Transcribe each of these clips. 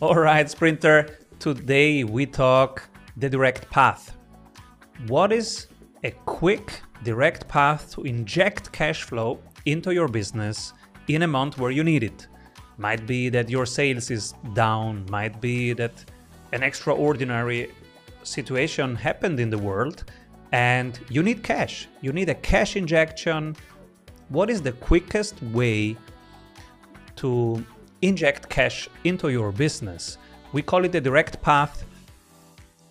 All right, Sprinter. Today we talk the direct path. What is a quick, direct path to inject cash flow into your business in a month where you need it? Might be that your sales is down, might be that an extraordinary situation happened in the world and you need cash. You need a cash injection. What is the quickest way to inject cash into your business? We call it a direct path.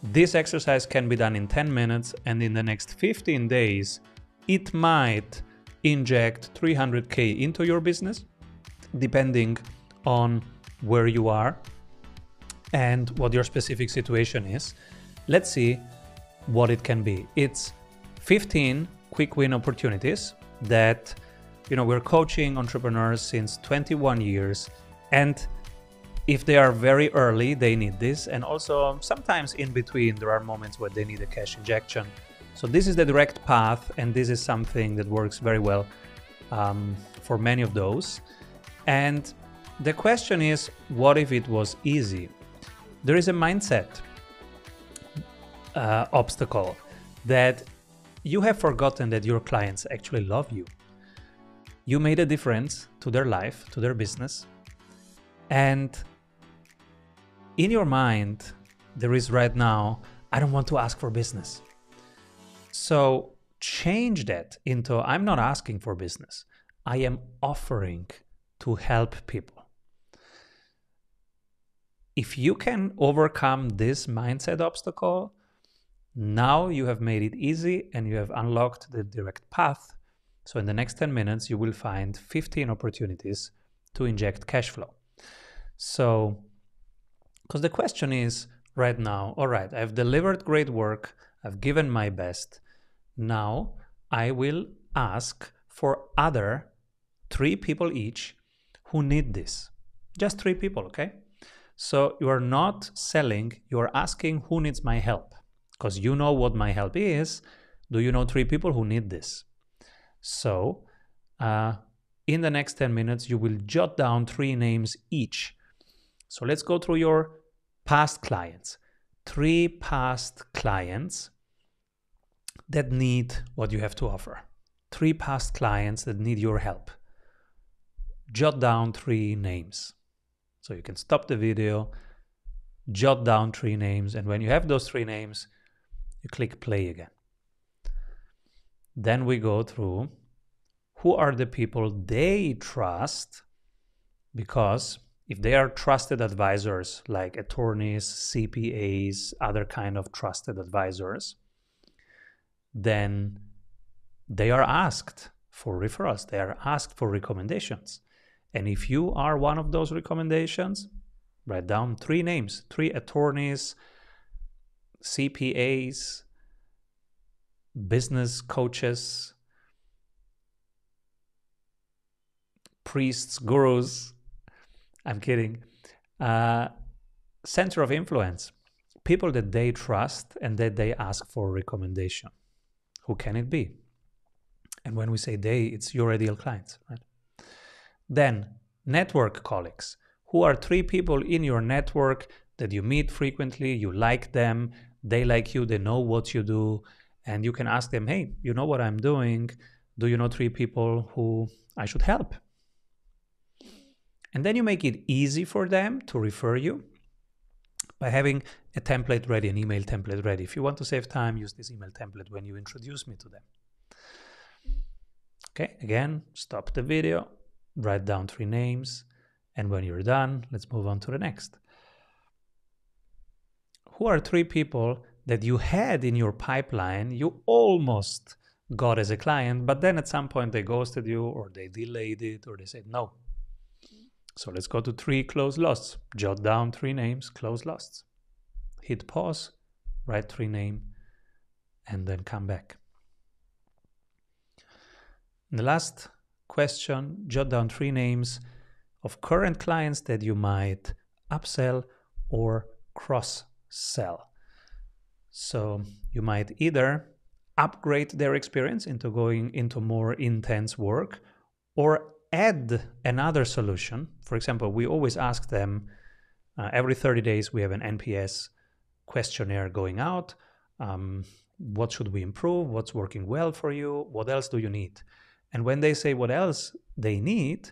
This exercise can be done in 10 minutes, and in the next 15 days, it might inject 300k into your business, depending on where you are and what your specific situation is. Let's see what it can be. It's 15 quick win opportunities that you know we're coaching entrepreneurs since 21 years and if they are very early they need this. And also sometimes in between there are moments where they need a cash injection. So this is the direct path and this is something that works very well um, for many of those. And the question is what if it was easy? There is a mindset uh, obstacle that you have forgotten that your clients actually love you. You made a difference to their life, to their business, and in your mind, there is right now, I don't want to ask for business. So change that into I'm not asking for business. I am offering to help people. If you can overcome this mindset obstacle, now you have made it easy and you have unlocked the direct path. So in the next 10 minutes, you will find 15 opportunities to inject cash flow. So, because the question is right now, all right, I've delivered great work, I've given my best. Now I will ask for other three people each who need this. Just three people, okay? So you are not selling, you're asking who needs my help because you know what my help is. Do you know three people who need this? So, uh, in the next 10 minutes, you will jot down three names each. So, let's go through your past clients. Three past clients that need what you have to offer. Three past clients that need your help. Jot down three names. So, you can stop the video, jot down three names, and when you have those three names, you click play again. Then we go through who are the people they trust because if they are trusted advisors like attorneys, CPAs, other kind of trusted advisors, then they are asked for referrals, they are asked for recommendations. And if you are one of those recommendations, write down three names, three attorneys, CPAs, business coaches, priests, gurus. I'm kidding. Uh, center of influence, people that they trust and that they ask for recommendation. Who can it be? And when we say they, it's your ideal clients, right? Then, network colleagues. Who are three people in your network that you meet frequently, you like them, they like you, they know what you do, and you can ask them, hey, you know what I'm doing? Do you know three people who I should help? And then you make it easy for them to refer you by having a template ready, an email template ready. If you want to save time, use this email template when you introduce me to them. Okay, again, stop the video, write down three names, and when you're done, let's move on to the next who are three people that you had in your pipeline, you almost got as a client, but then at some point they ghosted you or they delayed it or they said no. So let's go to three close losts. Jot down three names, close losts. Hit pause, write three name, and then come back. The last question, jot down three names of current clients that you might upsell or cross sell. So you might either upgrade their experience into going into more intense work or add another solution. For example, we always ask them Uh, every 30 days, we have an NPS questionnaire going out. Um, what should we improve? What's working well for you? What else do you need? And when they say what else they need,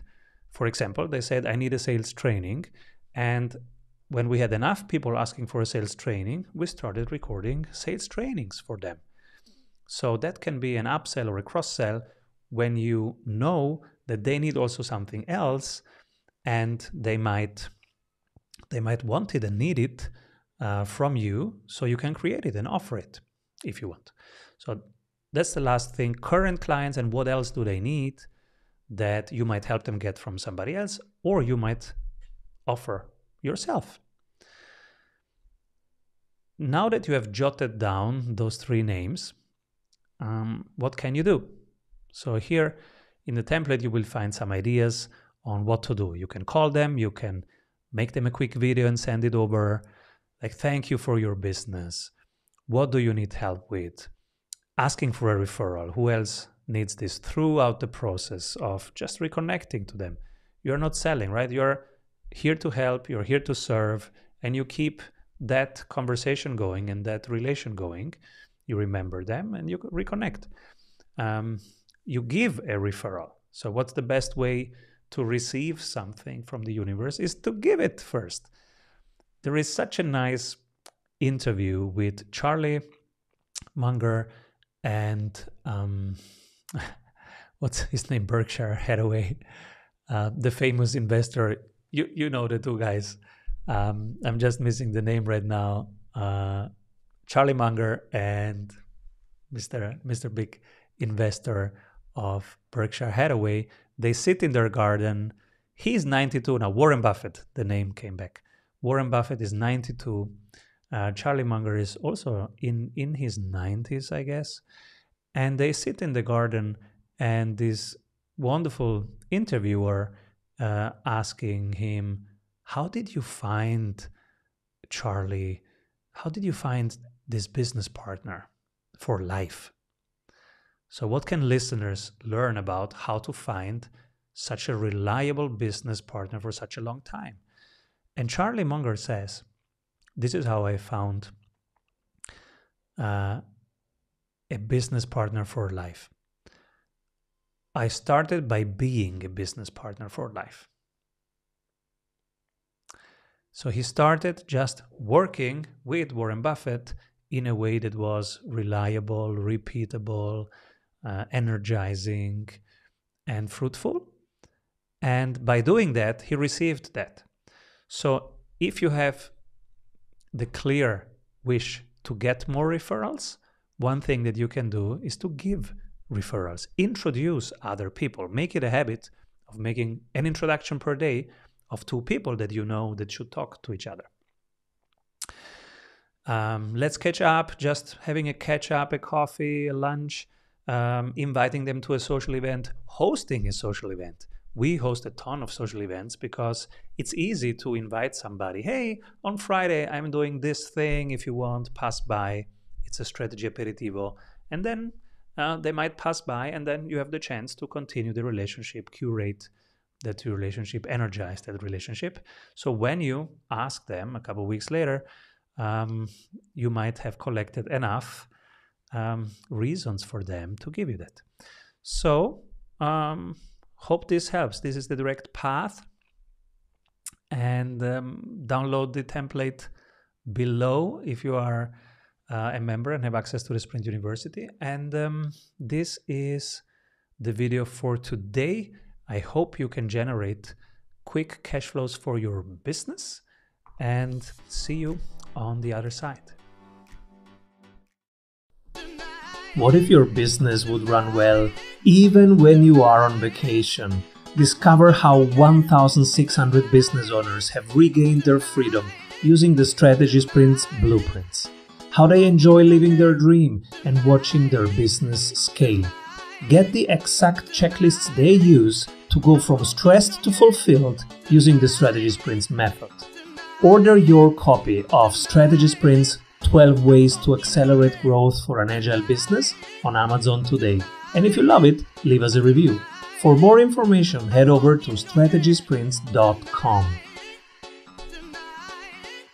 for example, they said, I need a sales training. And when we had enough people asking for a sales training, we started recording sales trainings for them. So that can be an upsell or a cross sell when you know that they need also something else and they might they might want it and need it uh, from you so you can create it and offer it if you want. So that's the last thing. Current clients and what else do they need that you might help them get from somebody else or you might offer yourself. Now that you have jotted down those three names um, what can you do so here in the template you will find some ideas on what to do. You can call them you can make them a quick video and send it over. Like thank you for your business. What do you need help with? Asking for a referral. Who else needs this throughout the process of just reconnecting to them? You're not selling right? You're here to help you're here to serve and you keep that conversation going and that relation going. You remember them and you reconnect. Um, you give a referral so what's the best way to receive something from the universe is to give it first. There is such a nice interview with Charlie Munger and um, what's his name? Berkshire Hathaway, uh, the famous investor. You you know the two guys. Um, I'm just missing the name right now. Uh, Charlie Munger and Mr. Mr. Big Investor of Berkshire Hathaway they sit in their garden. He's 92 now. Warren Buffett, the name came back. Warren Buffett is 92. Uh, Charlie Munger is also in, in his 90s, I guess. And they sit in the garden, and this wonderful interviewer uh, asking him, How did you find Charlie? How did you find this business partner for life? So, what can listeners learn about how to find such a reliable business partner for such a long time? And Charlie Munger says, This is how I found uh, a business partner for life. I started by being a business partner for life. So he started just working with Warren Buffett in a way that was reliable, repeatable, uh, energizing, and fruitful. And by doing that, he received that. So if you have the clear wish to get more referrals, one thing that you can do is to give referrals, introduce other people, make it a habit of making an introduction per day of two people that you know that should talk to each other. Um, let's catch up, just having a catch up, a coffee, a lunch, um, inviting them to a social event, hosting a social event. We host a ton of social events because it's easy to invite somebody. Hey, on Friday, I'm doing this thing. If you want, pass by. It's a strategy aperitivo. And then uh, they might pass by, and then you have the chance to continue the relationship, curate that relationship, energize that relationship. So when you ask them a couple weeks later, um, you might have collected enough um, reasons for them to give you that. So, um, hope this helps. This is the direct path. And um, download the template below if you are uh, a member and have access to the Sprint University. And um, this is the video for today. I hope you can generate quick cash flows for your business and see you on the other side. What if your business would run well even when you are on vacation? Discover how 1,600 business owners have regained their freedom using the Strategy Sprints blueprints. How they enjoy living their dream and watching their business scale. Get the exact checklists they use to go from stressed to fulfilled using the Strategy Sprints method. Order your copy of Strategy Sprints 12 Ways to Accelerate Growth for an Agile Business on Amazon today. And if you love it, leave us a review. For more information, head over to strategysprints.com.